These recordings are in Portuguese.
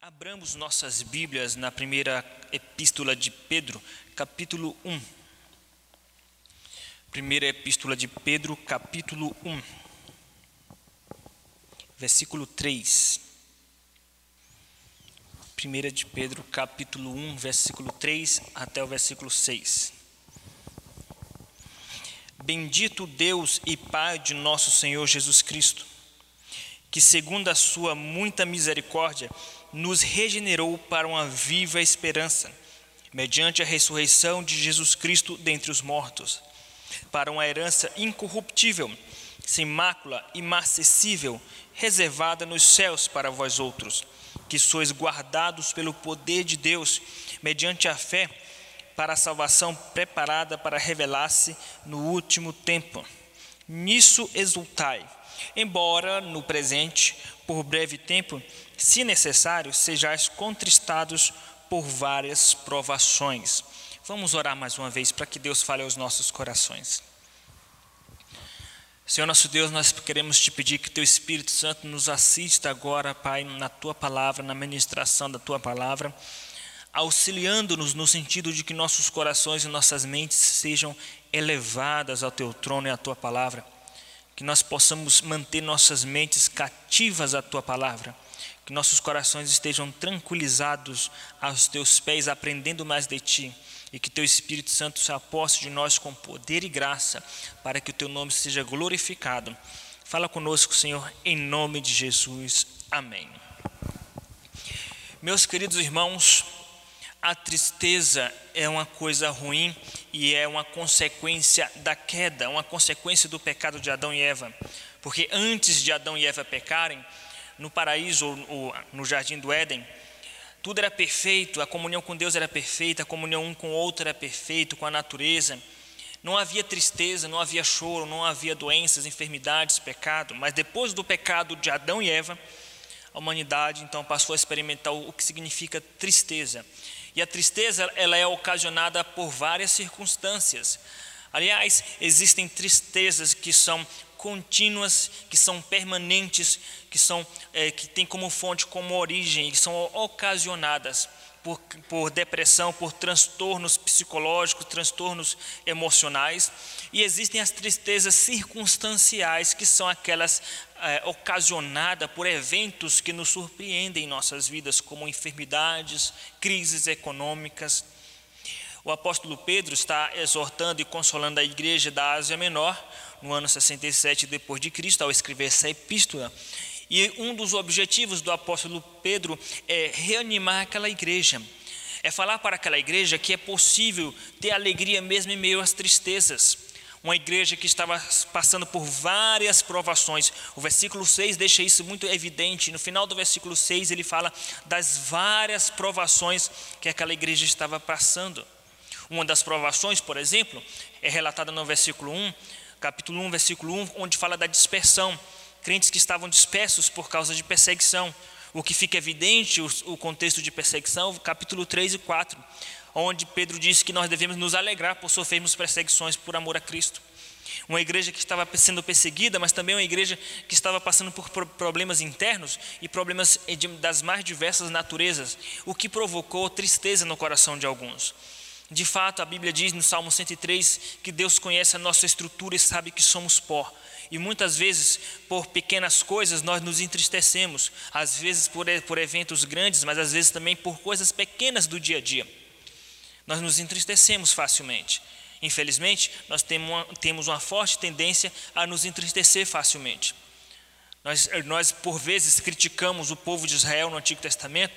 Abramos nossas Bíblias na primeira epístola de Pedro, capítulo 1. Primeira epístola de Pedro, capítulo 1, versículo 3. Primeira de Pedro, capítulo 1, versículo 3 até o versículo 6. Bendito Deus e Pai de nosso Senhor Jesus Cristo, que segundo a sua muita misericórdia, nos regenerou para uma viva esperança, mediante a ressurreição de Jesus Cristo dentre os mortos, para uma herança incorruptível, sem mácula, imacessível, reservada nos céus para vós outros, que sois guardados pelo poder de Deus, mediante a fé, para a salvação preparada para revelar-se no último tempo. Nisso exultai, embora no presente, por breve tempo, se necessário, sejais contristados por várias provações. Vamos orar mais uma vez para que Deus fale aos nossos corações. Senhor nosso Deus, nós queremos te pedir que teu Espírito Santo nos assista agora, Pai, na tua palavra, na ministração da tua palavra, auxiliando-nos no sentido de que nossos corações e nossas mentes sejam elevadas ao teu trono e à tua palavra, que nós possamos manter nossas mentes cativas à tua palavra que nossos corações estejam tranquilizados aos teus pés, aprendendo mais de ti, e que teu Espírito Santo se aposte de nós com poder e graça, para que o teu nome seja glorificado. Fala conosco, Senhor, em nome de Jesus. Amém. Meus queridos irmãos, a tristeza é uma coisa ruim e é uma consequência da queda, uma consequência do pecado de Adão e Eva. Porque antes de Adão e Eva pecarem, no paraíso ou no jardim do Éden, tudo era perfeito, a comunhão com Deus era perfeita, a comunhão um com o outro era perfeita, com a natureza. Não havia tristeza, não havia choro, não havia doenças, enfermidades, pecado. Mas depois do pecado de Adão e Eva, a humanidade então passou a experimentar o que significa tristeza. E a tristeza ela é ocasionada por várias circunstâncias. Aliás, existem tristezas que são contínuas, que são permanentes, que são é, que têm como fonte, como origem, que são ocasionadas por, por depressão, por transtornos psicológicos, transtornos emocionais, e existem as tristezas circunstanciais, que são aquelas é, ocasionadas por eventos que nos surpreendem em nossas vidas, como enfermidades, crises econômicas. O apóstolo Pedro está exortando e consolando a igreja da Ásia Menor no ano 67 depois de Cristo ao escrever essa epístola. E um dos objetivos do apóstolo Pedro é reanimar aquela igreja. É falar para aquela igreja que é possível ter alegria mesmo em meio às tristezas. Uma igreja que estava passando por várias provações. O versículo 6 deixa isso muito evidente. No final do versículo 6 ele fala das várias provações que aquela igreja estava passando. Uma das provações, por exemplo, é relatada no versículo 1, capítulo 1, versículo 1, onde fala da dispersão. Crentes que estavam dispersos por causa de perseguição. O que fica evidente, o contexto de perseguição, capítulo 3 e 4, onde Pedro diz que nós devemos nos alegrar por sofrermos perseguições por amor a Cristo. Uma igreja que estava sendo perseguida, mas também uma igreja que estava passando por problemas internos e problemas das mais diversas naturezas, o que provocou tristeza no coração de alguns. De fato, a Bíblia diz no Salmo 103 que Deus conhece a nossa estrutura e sabe que somos pó. E muitas vezes, por pequenas coisas, nós nos entristecemos. Às vezes por, por eventos grandes, mas às vezes também por coisas pequenas do dia a dia. Nós nos entristecemos facilmente. Infelizmente, nós temos uma, forte tendência a nos entristecer facilmente. Nós, nós, por vezes, criticamos o povo de Israel no Antigo Testamento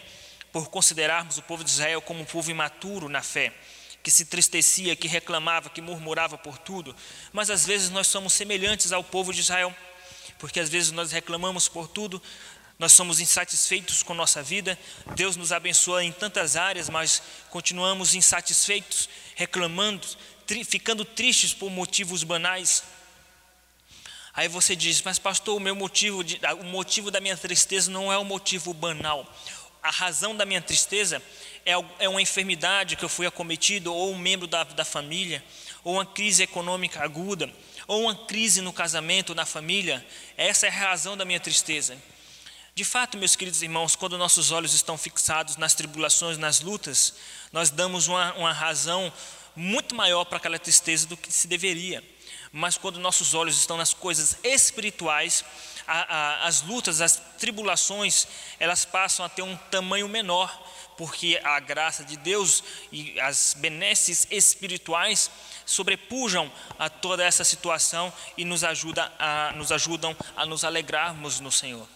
por considerarmos o povo de Israel como um povo imaturo na fé que se entristecia, que reclamava, que murmurava por tudo, mas às vezes nós somos semelhantes ao povo de Israel, porque às vezes nós reclamamos por tudo, nós somos insatisfeitos com nossa vida, Deus nos abençoa em tantas áreas, mas continuamos insatisfeitos, reclamando, tri, ficando tristes por motivos banais. Aí você diz, mas pastor, o meu motivo, de, o motivo da minha tristeza não é um motivo banal. A razão da minha tristeza é, é uma enfermidade que eu fui acometido, ou um membro da, da família, ou uma crise econômica aguda, ou uma crise no casamento, na família. Essa é a razão da minha tristeza. De fato, meus queridos irmãos, quando nossos olhos estão fixados nas tribulações, nas lutas, nós damos uma, uma razão muito maior para aquela tristeza do que se deveria. Mas quando nossos olhos estão nas coisas espirituais, a, a, as lutas, as tribulações, elas passam a ter um tamanho menor, porque a graça de Deus e as benesses espirituais sobrepujam a toda essa situação e nos, ajuda a, nos ajudam a nos alegrarmos no Senhor.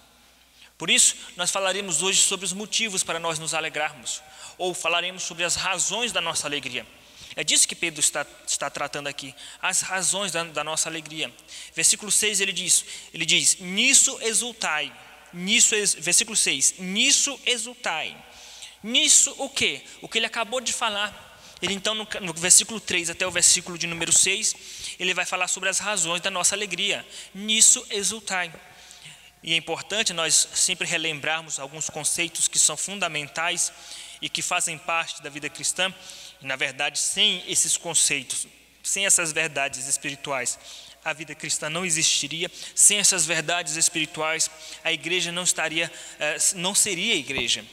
Por isso, nós falaremos hoje sobre os motivos para nós nos alegrarmos, ou falaremos sobre as razões da nossa alegria. É disso que Pedro está, está tratando aqui, as razões da, da nossa alegria. Versículo 6 ele diz, ele diz, nisso exultai, nisso, versículo 6, nisso exultai. Nisso o que? O que ele acabou de falar. Ele então, no, no, versículo 3 até o versículo de número 6, ele vai falar sobre as razões da nossa alegria. Nisso exultai. E é importante nós sempre relembrarmos alguns conceitos que são fundamentais e que fazem parte da vida cristã na verdade, sem esses conceitos, sem essas verdades espirituais, a vida cristã não existiria. Sem essas verdades espirituais, a igreja não estaria, eh, não seria igreja.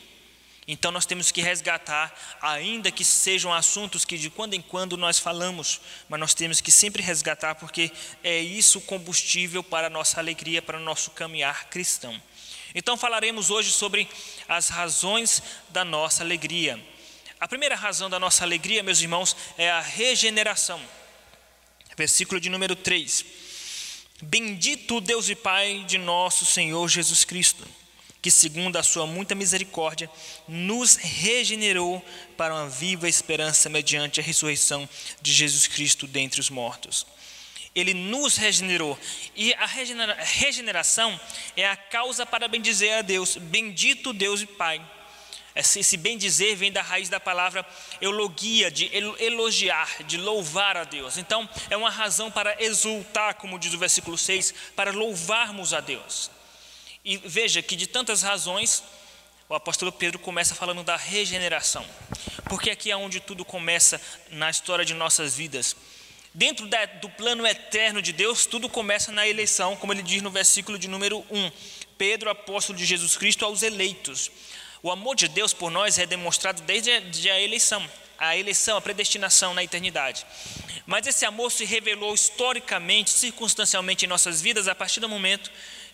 Então nós temos que resgatar, ainda que sejam assuntos que de quando em quando nós falamos, mas nós temos que sempre resgatar, porque é isso o combustível para a nossa alegria, para o nosso caminhar cristão. Então falaremos hoje sobre as razões da nossa alegria. A primeira razão da nossa alegria, meus irmãos, é a regeneração. Versículo de número 3. Bendito Deus e Pai de nosso Senhor Jesus Cristo, que, segundo a Sua muita misericórdia, nos regenerou para uma viva esperança mediante a ressurreição de Jesus Cristo dentre os mortos. Ele nos regenerou. E a regeneração é a causa para bendizer a Deus. Bendito Deus e Pai esse bem dizer vem da raiz da palavra eulogia, de elogiar, de louvar a Deus. Então, é uma razão para exultar, como diz o versículo 6, para louvarmos a Deus. E veja que de tantas razões, o apóstolo Pedro começa falando da regeneração, porque aqui é onde tudo começa na história de nossas vidas. Dentro da, do plano eterno de Deus, tudo começa na eleição, como ele diz no versículo de número 1. Pedro, apóstolo de Jesus Cristo, aos eleitos. O amor de Deus por nós é demonstrado desde a eleição, a eleição, a predestinação na eternidade. Mas esse amor se revelou historicamente, circunstancialmente em nossas vidas a partir do momento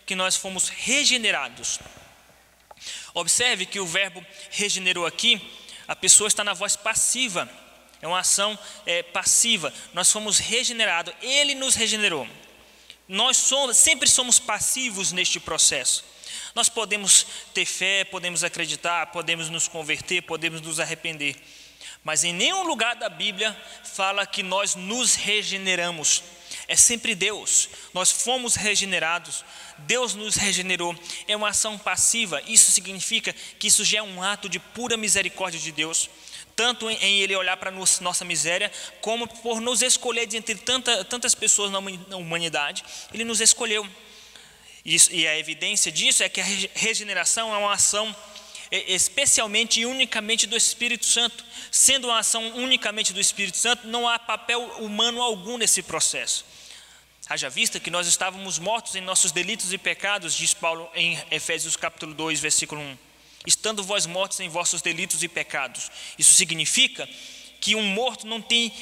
que nós fomos regenerados. Observe que o verbo regenerou aqui, a pessoa está na voz passiva, é uma ação é, passiva. Nós fomos regenerados, Ele nos regenerou. Nós somos, sempre somos passivos neste processo. Nós podemos ter fé, podemos acreditar, podemos nos converter, podemos nos arrepender, mas em nenhum lugar da Bíblia fala que nós nos regeneramos. É sempre Deus. Nós fomos regenerados, Deus nos regenerou. É uma ação passiva. Isso significa que isso já é um ato de pura misericórdia de Deus tanto em Ele olhar para nossa miséria, como por nos escolher de entre tanta, tantas pessoas na humanidade, Ele nos escolheu. E a evidência disso é que a regeneração é uma ação especialmente e unicamente do Espírito Santo. Sendo uma ação unicamente do Espírito Santo, não há papel humano algum nesse processo. Haja vista que nós estávamos mortos em nossos delitos e pecados, diz Paulo em Efésios capítulo 2, versículo 1. Estando vós mortos em vossos delitos e pecados. Isso significa que um morto não tem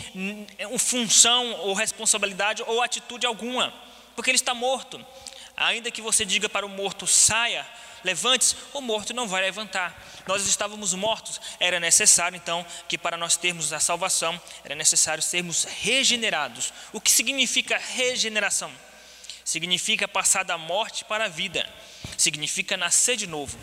função ou responsabilidade ou atitude alguma, porque ele está morto. Ainda que você diga para o morto, saia, levante-se, o morto não vai levantar. Nós estávamos mortos, era necessário então que para nós termos a salvação, era necessário sermos regenerados. O que significa regeneração? Significa passar da morte para a vida, significa nascer de novo.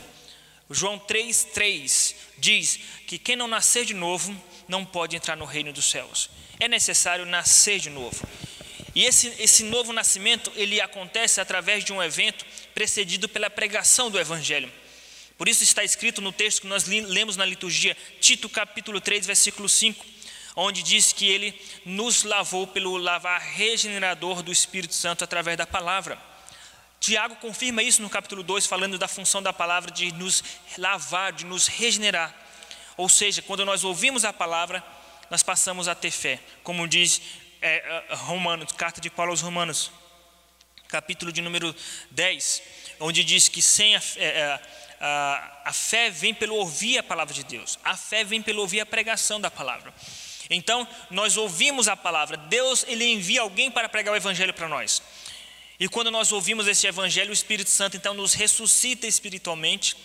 João 3,3 diz que quem não nascer de novo não pode entrar no reino dos céus. É necessário nascer de novo. E esse, esse novo nascimento, ele acontece através de um evento precedido pela pregação do Evangelho. Por isso está escrito no texto que nós lemos na liturgia, Tito capítulo 3, versículo 5, onde diz que ele nos lavou pelo lavar regenerador do Espírito Santo através da palavra. Tiago confirma isso no capítulo 2, falando da função da palavra de nos lavar, de nos regenerar. Ou seja, quando nós ouvimos a palavra, nós passamos a ter fé. Como diz é, é, Romanos, carta de Paulo aos Romanos, capítulo de número 10, onde diz que sem a, é, a, a fé vem pelo ouvir a palavra de Deus, a fé vem pelo ouvir a pregação da palavra. Então, nós ouvimos a palavra, Deus ele envia alguém para pregar o evangelho para nós. E quando nós ouvimos esse evangelho, o Espírito Santo então nos ressuscita espiritualmente,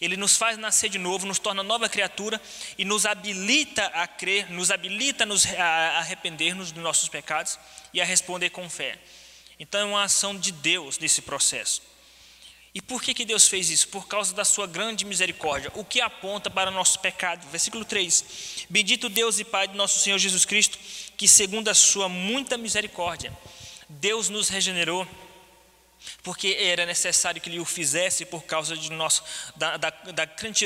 ele nos faz nascer de novo, nos torna nova criatura e nos habilita a crer, nos habilita a, nos, a arrepender-nos dos nossos pecados e a responder com fé. Então é uma ação de Deus nesse processo. E por que, que Deus fez isso? Por causa da sua grande misericórdia, o que aponta para o nosso pecado. Versículo 3: Bendito Deus e Pai de nosso Senhor Jesus Cristo, que segundo a sua muita misericórdia, Deus nos regenerou, porque era necessário que Ele o fizesse por causa de nosso, da, da, da,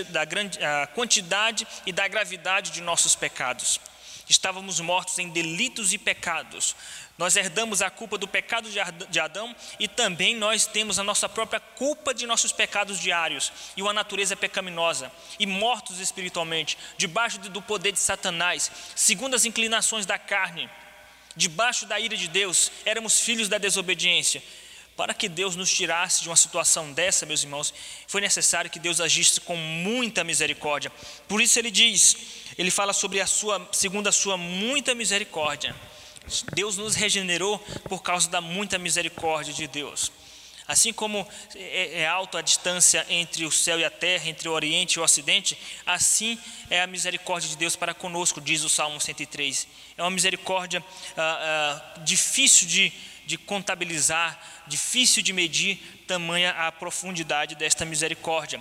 da grande, quantidade e da gravidade de nossos pecados. Estávamos mortos em delitos e pecados, nós herdamos a culpa do pecado de Adão e também nós temos a nossa própria culpa de nossos pecados diários e uma natureza pecaminosa e mortos espiritualmente, debaixo do poder de Satanás, segundo as inclinações da carne, debaixo da ira de Deus, éramos filhos da desobediência. Para que Deus nos tirasse de uma situação dessa, meus irmãos, foi necessário que Deus agisse com muita misericórdia. Por isso ele diz, ele fala sobre a sua, segundo a sua muita misericórdia. Deus nos regenerou por causa da muita misericórdia de Deus. Assim como é, é alta a distância entre o céu e a terra, entre o Oriente e o Ocidente, assim é a misericórdia de Deus para conosco, diz o Salmo 103. É uma misericórdia ah, ah, difícil de, de contabilizar, difícil de medir, tamanha a profundidade desta misericórdia.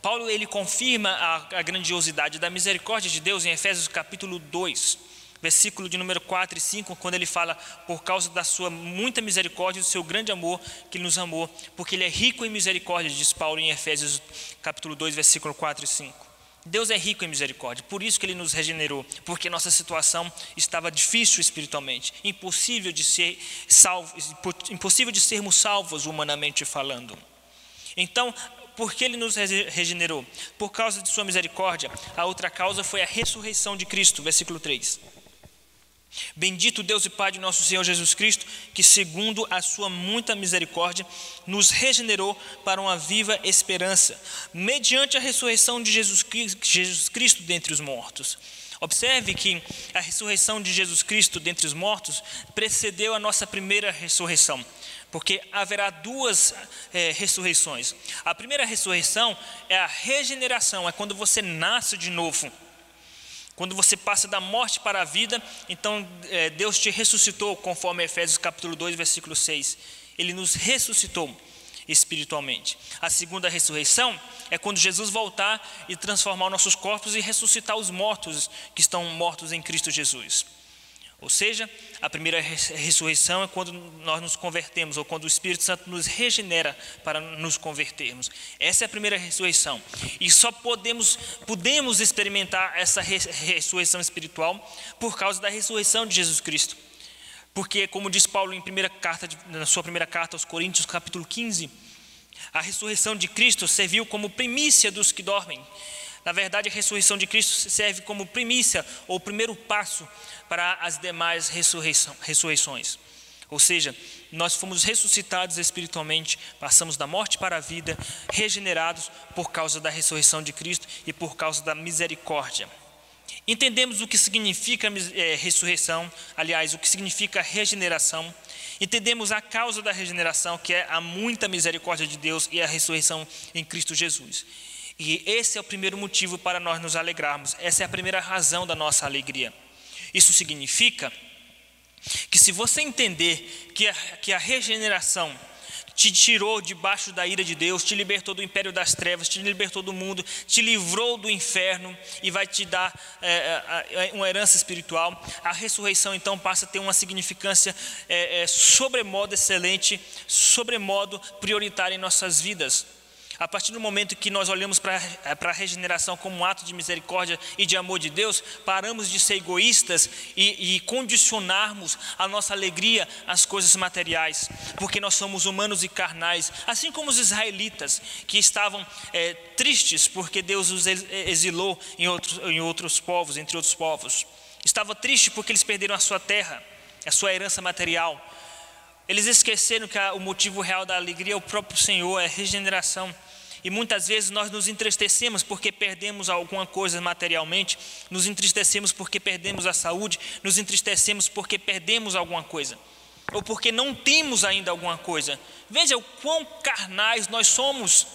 Paulo ele confirma a, a grandiosidade da misericórdia de Deus em Efésios capítulo 2 versículo de número 4 e 5, quando ele fala por causa da sua muita misericórdia do seu grande amor que ele nos amou, porque ele é rico em misericórdia, diz Paulo em Efésios capítulo 2, versículo 4 e 5. Deus é rico em misericórdia, por isso que ele nos regenerou, porque nossa situação estava difícil espiritualmente, impossível de ser salvo, impossível de sermos salvos humanamente falando. Então, por que ele nos regenerou? Por causa de sua misericórdia. A outra causa foi a ressurreição de Cristo, versículo 3. Bendito Deus e Pai de nosso Senhor Jesus Cristo, que, segundo a sua muita misericórdia, nos regenerou para uma viva esperança, mediante a ressurreição de Jesus Cristo dentre os mortos. Observe que a ressurreição de Jesus Cristo dentre os mortos precedeu a nossa primeira ressurreição, porque haverá duas é, ressurreições. A primeira ressurreição é a regeneração, é quando você nasce de novo. Quando você passa da morte para a vida, então é, Deus te ressuscitou, conforme Efésios capítulo 2, versículo 6. Ele nos ressuscitou espiritualmente. A segunda ressurreição é quando Jesus voltar e transformar nossos corpos e ressuscitar os mortos que estão mortos em Cristo Jesus. Ou seja, a primeira ressurreição é quando nós nos convertemos, ou quando o Espírito Santo nos regenera para nos convertermos. Essa é a primeira ressurreição. E só podemos, podemos experimentar essa ressurreição espiritual por causa da ressurreição de Jesus Cristo. Porque, como diz Paulo em primeira carta, na sua primeira carta aos Coríntios, capítulo 15, a ressurreição de Cristo serviu como primícia dos que dormem. Na verdade, a ressurreição de Cristo serve como primícia ou primeiro passo para as demais ressurreições. Ou seja, nós fomos ressuscitados espiritualmente, passamos da morte para a vida, regenerados por causa da ressurreição de Cristo e por causa da misericórdia. Entendemos o que significa é, ressurreição, aliás, o que significa regeneração. Entendemos a causa da regeneração, que é a muita misericórdia de Deus e a ressurreição em Cristo Jesus. E esse é o primeiro motivo para nós nos alegrarmos, essa é a primeira razão da nossa alegria. Isso significa que se você entender que a, que a regeneração te tirou debaixo da ira de Deus, te libertou do império das trevas, te libertou do mundo, te livrou do inferno e vai te dar é, é, uma herança espiritual. A ressurreição então passa a ter uma significância é, é, sobremodo excelente, sobremodo prioritária em nossas vidas. A partir do momento que nós olhamos para a regeneração como um ato de misericórdia e de amor de Deus, paramos de ser egoístas e, e condicionarmos a nossa alegria às coisas materiais, porque nós somos humanos e carnais, assim como os israelitas que estavam é, tristes porque Deus os exilou em outros, em outros povos, entre outros povos. Estava triste porque eles perderam a sua terra, a sua herança material Eles esqueceram que o motivo real da alegria é o próprio Senhor, é regeneração. E muitas vezes nós nos entristecemos porque perdemos alguma coisa materialmente, nos entristecemos porque perdemos a saúde, nos entristecemos porque perdemos alguma coisa, ou porque não temos ainda alguma coisa. Veja o quão carnais nós somos.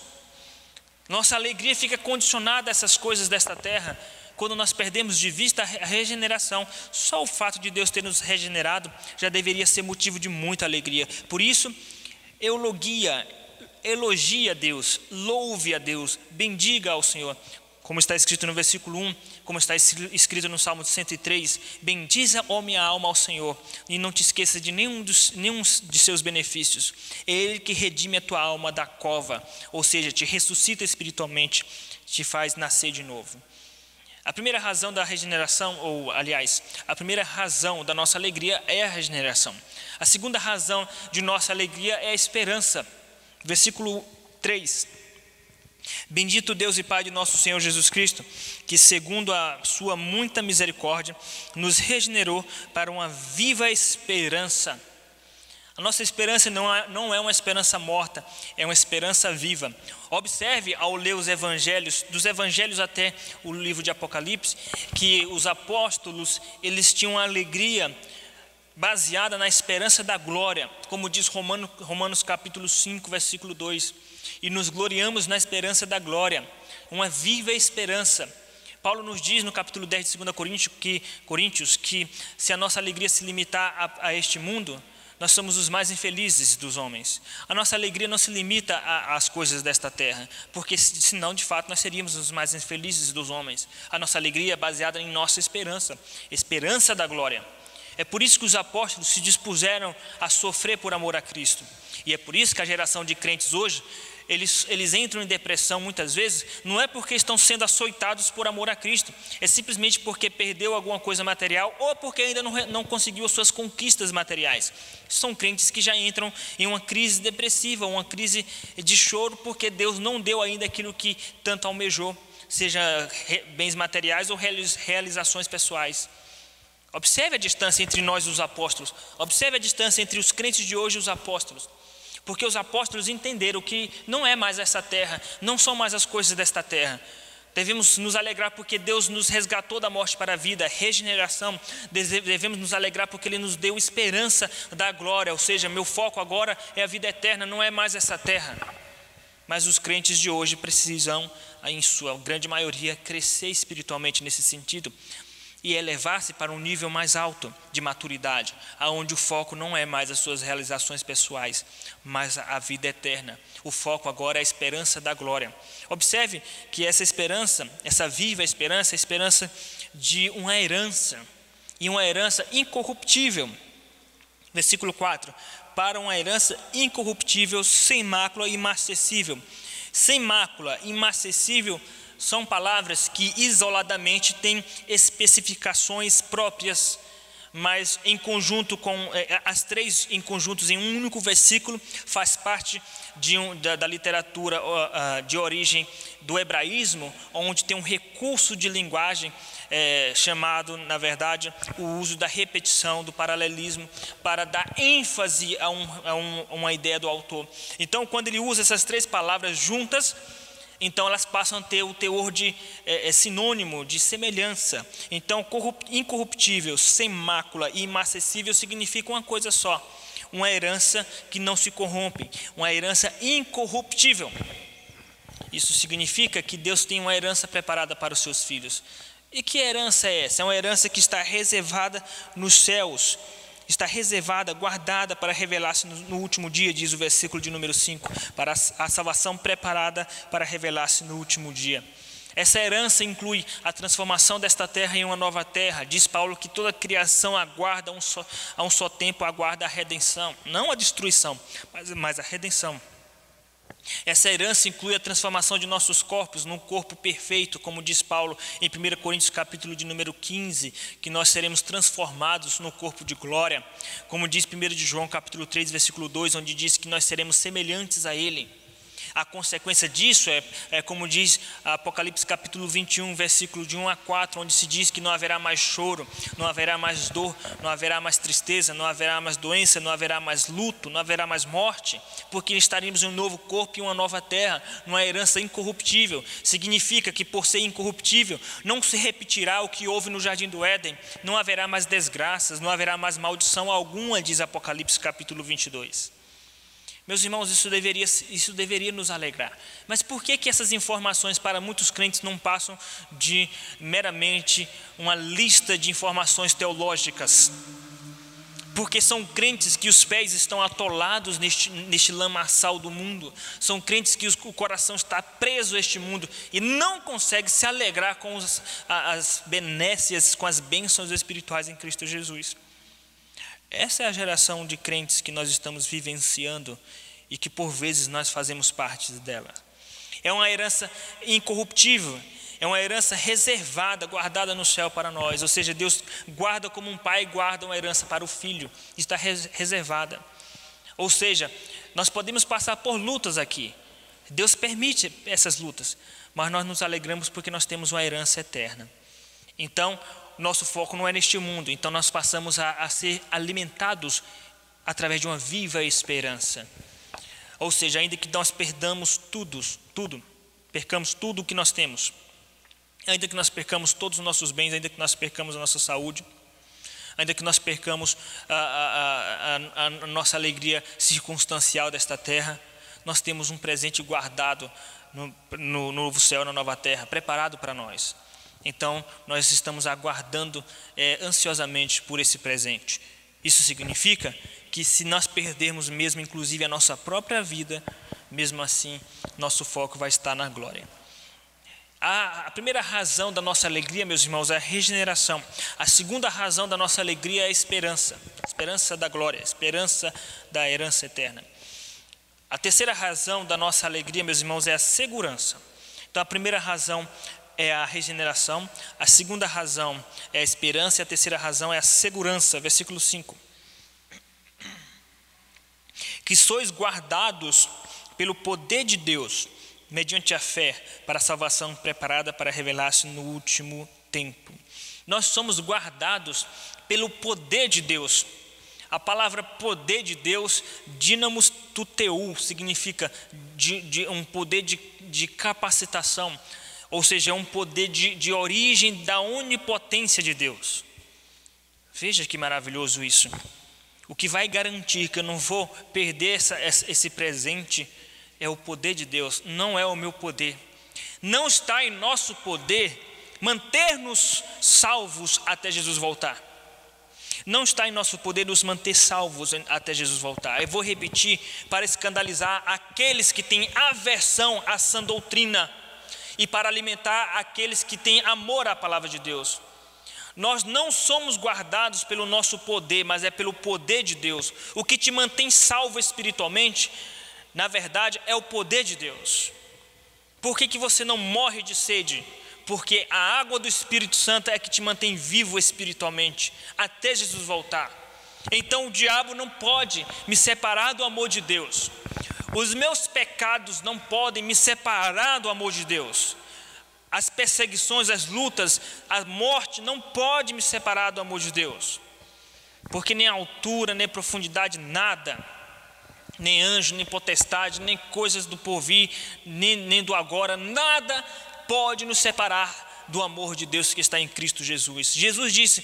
Nossa alegria fica condicionada a essas coisas desta terra. Quando nós perdemos de vista a regeneração, só o fato de Deus ter nos regenerado já deveria ser motivo de muita alegria. Por isso, eulogia, elogie a Deus, louve a Deus, bendiga ao Senhor. Como está escrito no versículo 1, como está escrito no Salmo 103, bendiza, ó minha alma, ao Senhor, e não te esqueça de nenhum, dos, nenhum de seus benefícios. É Ele que redime a tua alma da cova, ou seja, te ressuscita espiritualmente, te faz nascer de novo. A primeira razão da regeneração, ou aliás, a primeira razão da nossa alegria é a regeneração. A segunda razão de nossa alegria é a esperança. Versículo 3. Bendito Deus e Pai de nosso Senhor Jesus Cristo, que, segundo a Sua muita misericórdia, nos regenerou para uma viva esperança. A nossa esperança não é, não é uma esperança morta, é uma esperança viva. Observe ao ler os evangelhos, dos evangelhos até o livro de Apocalipse, que os apóstolos, eles tinham alegria baseada na esperança da glória, como diz Romanos, Romanos capítulo 5, versículo 2. E nos gloriamos na esperança da glória, uma viva esperança. Paulo nos diz no capítulo 10 de 2 Coríntios que, Coríntios que se a nossa alegria se limitar a, a este mundo, nós somos os mais infelizes dos homens. A nossa alegria não se limita às coisas desta terra, porque senão, de fato, nós seríamos os mais infelizes dos homens. A nossa alegria é baseada em nossa esperança, esperança da glória. É por isso que os apóstolos se dispuseram a sofrer por amor a Cristo. E é por isso que a geração de crentes hoje, eles, eles entram em depressão muitas vezes, não é porque estão sendo açoitados por amor a Cristo, é simplesmente porque perdeu alguma coisa material ou porque ainda não, não conseguiu as suas conquistas materiais. São crentes que já entram em uma crise depressiva, uma crise de choro, porque Deus não deu ainda aquilo que tanto almejou, seja bens materiais ou realizações pessoais. Observe a distância entre nós e os apóstolos. Observe a distância entre os crentes de hoje e os apóstolos. Porque os apóstolos entenderam que não é mais essa terra, não são mais as coisas desta terra. Devemos nos alegrar porque Deus nos resgatou da morte para a vida, regeneração. Devemos nos alegrar porque Ele nos deu esperança da glória. Ou seja, meu foco agora é a vida eterna, não é mais essa terra. Mas os crentes de hoje precisam, em sua grande maioria, crescer espiritualmente nesse sentido e elevar-se para um nível mais alto de maturidade, aonde o foco não é mais as suas realizações pessoais, mas a vida eterna. O foco agora é a esperança da glória. Observe que essa esperança, essa viva esperança, é a esperança de uma herança, e uma herança incorruptível. Versículo 4: Para uma herança incorruptível, sem mácula e inacessível. Sem mácula, inacessível são palavras que isoladamente têm especificações próprias, mas em conjunto com é, as três em conjuntos em um único versículo faz parte um, da, da, literatura uh, de origem do hebraísmo, onde tem um recurso de linguagem é, chamado, na verdade, o uso da repetição, do paralelismo, para dar ênfase a, um, a, um, uma ideia do autor. Então, quando ele usa essas três palavras juntas, então elas passam a ter o teor de é, é sinônimo de semelhança. Então, incorruptível, sem mácula e inacessível significa uma coisa só: uma herança que não se corrompe, uma herança incorruptível. Isso significa que Deus tem uma herança preparada para os seus filhos. E que herança é essa? É uma herança que está reservada nos céus está reservada, guardada para revelar-se no, último dia, diz o versículo de número 5, para a, a salvação preparada para revelar-se no último dia. Essa herança inclui a transformação desta terra em uma nova terra. Diz Paulo que toda criação aguarda um só, a um só tempo aguarda a redenção, não a destruição, mas, mas a redenção. Essa herança inclui a transformação de nossos corpos num corpo perfeito, como diz Paulo em 1 Coríntios capítulo de número 15, que nós seremos transformados no corpo de glória, como diz 1 de João capítulo 3, versículo 2, onde diz que nós seremos semelhantes a ele. A consequência disso é, é, como diz Apocalipse capítulo 21, versículo de 1 a 4, onde se diz que não haverá mais choro, não haverá mais dor, não haverá mais tristeza, não haverá mais doença, não haverá mais luto, não haverá mais morte, porque estaremos em um novo corpo e uma nova terra, numa herança incorruptível. Significa que por ser incorruptível, não se repetirá o que houve no jardim do Éden, não haverá mais desgraças, não haverá mais maldição alguma, diz Apocalipse capítulo 22. Meus irmãos, isso deveria, isso deveria nos alegrar. Mas por que, que essas informações para muitos crentes não passam de meramente uma lista de informações teológicas? Porque são crentes que os pés estão atolados neste, neste lamaçal do mundo, são crentes que o coração está preso a este mundo e não consegue se alegrar com os, as benécias, com as bênçãos espirituais em Cristo Jesus. Essa é a geração de crentes que nós estamos vivenciando e que por vezes nós fazemos parte dela. É uma herança incorruptível, é uma herança reservada, guardada no céu para nós. Ou seja, Deus guarda como um pai guarda uma herança para o filho, está reservada. Ou seja, nós podemos passar por lutas aqui. Deus permite essas lutas, mas nós nos alegramos porque nós temos uma herança eterna. Então, nosso foco não é neste mundo, então nós passamos a, a ser alimentados através de uma viva esperança. Ou seja, ainda que nós perdamos tudo, tudo, percamos tudo o que nós temos, ainda que nós percamos todos os nossos bens, ainda que nós percamos a nossa saúde, ainda que nós percamos a, a, a, a nossa alegria circunstancial desta terra, nós temos um presente guardado no, no novo céu, na nova terra, preparado para nós. Então, nós estamos aguardando é, ansiosamente por esse presente. Isso significa que, se nós perdermos mesmo, inclusive, a nossa própria vida, mesmo assim, nosso foco vai estar na glória. A, a primeira razão da nossa alegria, meus irmãos, é a regeneração. A segunda razão da nossa alegria é a esperança esperança da glória, esperança da herança eterna. A terceira razão da nossa alegria, meus irmãos, é a segurança. Então, a primeira razão é a regeneração, a segunda razão é a esperança e a terceira razão é a segurança. Versículo 5. Que sois guardados pelo poder de Deus, mediante a fé, para a salvação preparada para revelar-se no último tempo. Nós somos guardados pelo poder de Deus. A palavra poder de Deus, dinamos tuteu, significa de, de um poder de, de capacitação ou seja, é um poder de, de origem da onipotência de Deus. Veja que maravilhoso isso. O que vai garantir que eu não vou perder essa, esse presente é o poder de Deus, não é o meu poder. Não está em nosso poder manter-nos salvos até Jesus voltar. Não está em nosso poder nos manter salvos até Jesus voltar. Eu vou repetir para escandalizar aqueles que têm aversão à sã doutrina e para alimentar aqueles que têm amor à palavra de Deus. Nós não somos guardados pelo nosso poder, mas é pelo poder de Deus. O que te mantém salvo espiritualmente, na verdade, é o poder de Deus. Por que, que você não morre de sede? Porque a água do Espírito Santo é que te mantém vivo espiritualmente, até Jesus voltar. Então o diabo não pode me separar do amor de Deus. Os meus pecados não podem me separar do amor de Deus. As perseguições, as lutas, a morte não pode me separar do amor de Deus. Porque nem altura, nem profundidade, nada, nem anjo, nem potestade, nem coisas do porvir, nem, nem do agora, nada pode nos separar do amor de Deus que está em Cristo Jesus. Jesus disse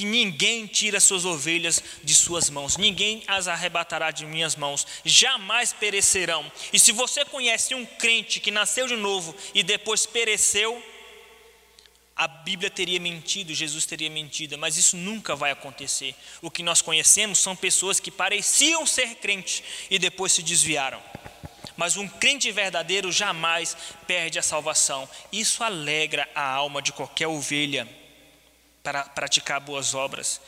que ninguém tira suas ovelhas de suas mãos, ninguém as arrebatará de minhas mãos, jamais perecerão. E se você conhece um crente que nasceu de novo e depois pereceu, a Bíblia teria mentido, Jesus teria mentido, mas isso nunca vai acontecer. O que nós conhecemos são pessoas que pareciam ser crentes e depois se desviaram mas um crente verdadeiro jamais perde a salvação. Isso alegra a alma de qualquer ovelha para praticar boas obras.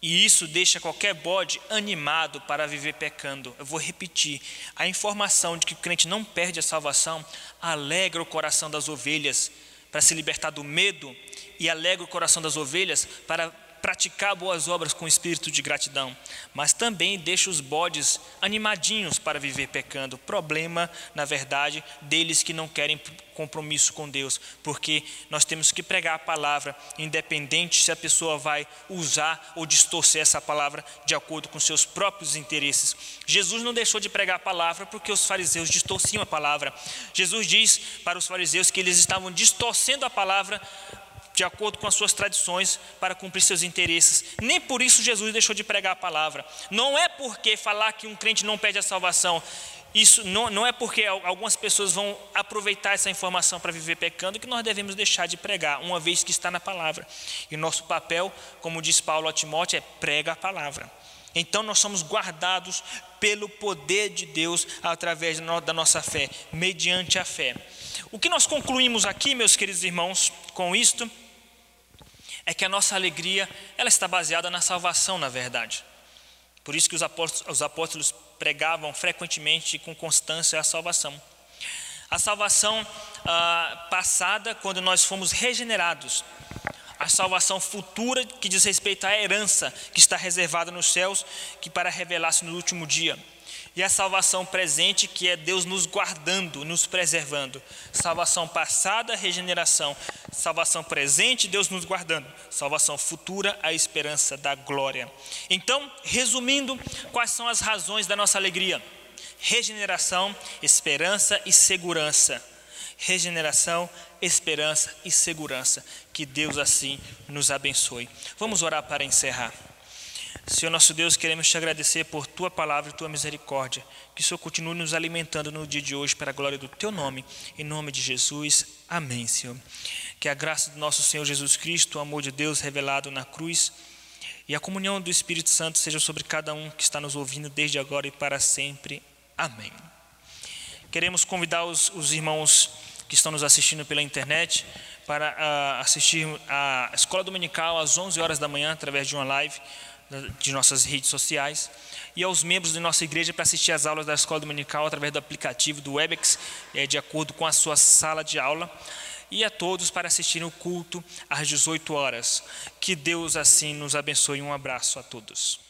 E isso deixa qualquer bode animado para viver pecando. Eu vou repetir: a informação de que o crente não perde a salvação alegra o coração das ovelhas para se libertar do medo e alegra o coração das ovelhas para praticar boas obras com espírito de gratidão, mas também deixa os bodes animadinhos para viver pecando. Problema, na verdade, deles que não querem compromisso com Deus, porque nós temos que pregar a palavra, independente se a pessoa vai usar ou distorcer essa palavra de acordo com seus próprios interesses. Jesus não deixou de pregar a palavra porque os fariseus distorciam a palavra. Jesus diz para os fariseus que eles estavam distorcendo a palavra de acordo com as suas tradições para cumprir seus interesses. Nem por isso Jesus deixou de pregar a palavra. Não é porque falar que um crente não pede a salvação isso não, não é porque algumas pessoas vão aproveitar essa informação para viver pecando que nós devemos deixar de pregar, uma vez que está na palavra. E o nosso papel, como diz Paulo a Timóteo, é prega a palavra. Então nós somos guardados pelo poder de Deus através da nossa fé, mediante a fé. O que nós concluímos aqui, meus queridos irmãos, com isto, é que a nossa alegria ela está baseada na salvação, na verdade. Por isso que os apóstolos, os apóstolos pregavam frequentemente e com constância a salvação. A salvação ah, passada, quando nós fomos regenerados. A salvação futura, que diz respeito à herança que está reservada nos céus, que para revelar-se no último dia e a salvação presente, que é Deus nos guardando, nos preservando. Salvação passada, regeneração. Salvação presente, Deus nos guardando. Salvação futura, a esperança da glória. Então, resumindo, quais são as razões da nossa alegria? Regeneração, esperança e segurança. Regeneração, esperança e segurança. Que Deus assim nos abençoe. Vamos orar para encerrar. Senhor nosso Deus, queremos te agradecer por tua palavra e tua misericórdia. Que o Senhor continue nos alimentando no dia de hoje para a glória do teu nome. Em nome de Jesus. Amém, Senhor. Que a graça do nosso Senhor Jesus Cristo, o amor de Deus revelado na cruz e a comunhão do Espírito Santo seja sobre cada um que está nos ouvindo desde agora e para sempre. Amém. Queremos convidar os, os irmãos que estão nos assistindo pela internet para uh, assistir a escola dominical às 11 horas da manhã através de uma live de nossas redes sociais e aos membros de nossa igreja para assistir às aulas da escola dominical através do aplicativo do Webex, é, de acordo com a sua sala de aula, e a todos para assistir o culto às 18 horas. Que Deus assim nos abençoe. Um abraço a todos.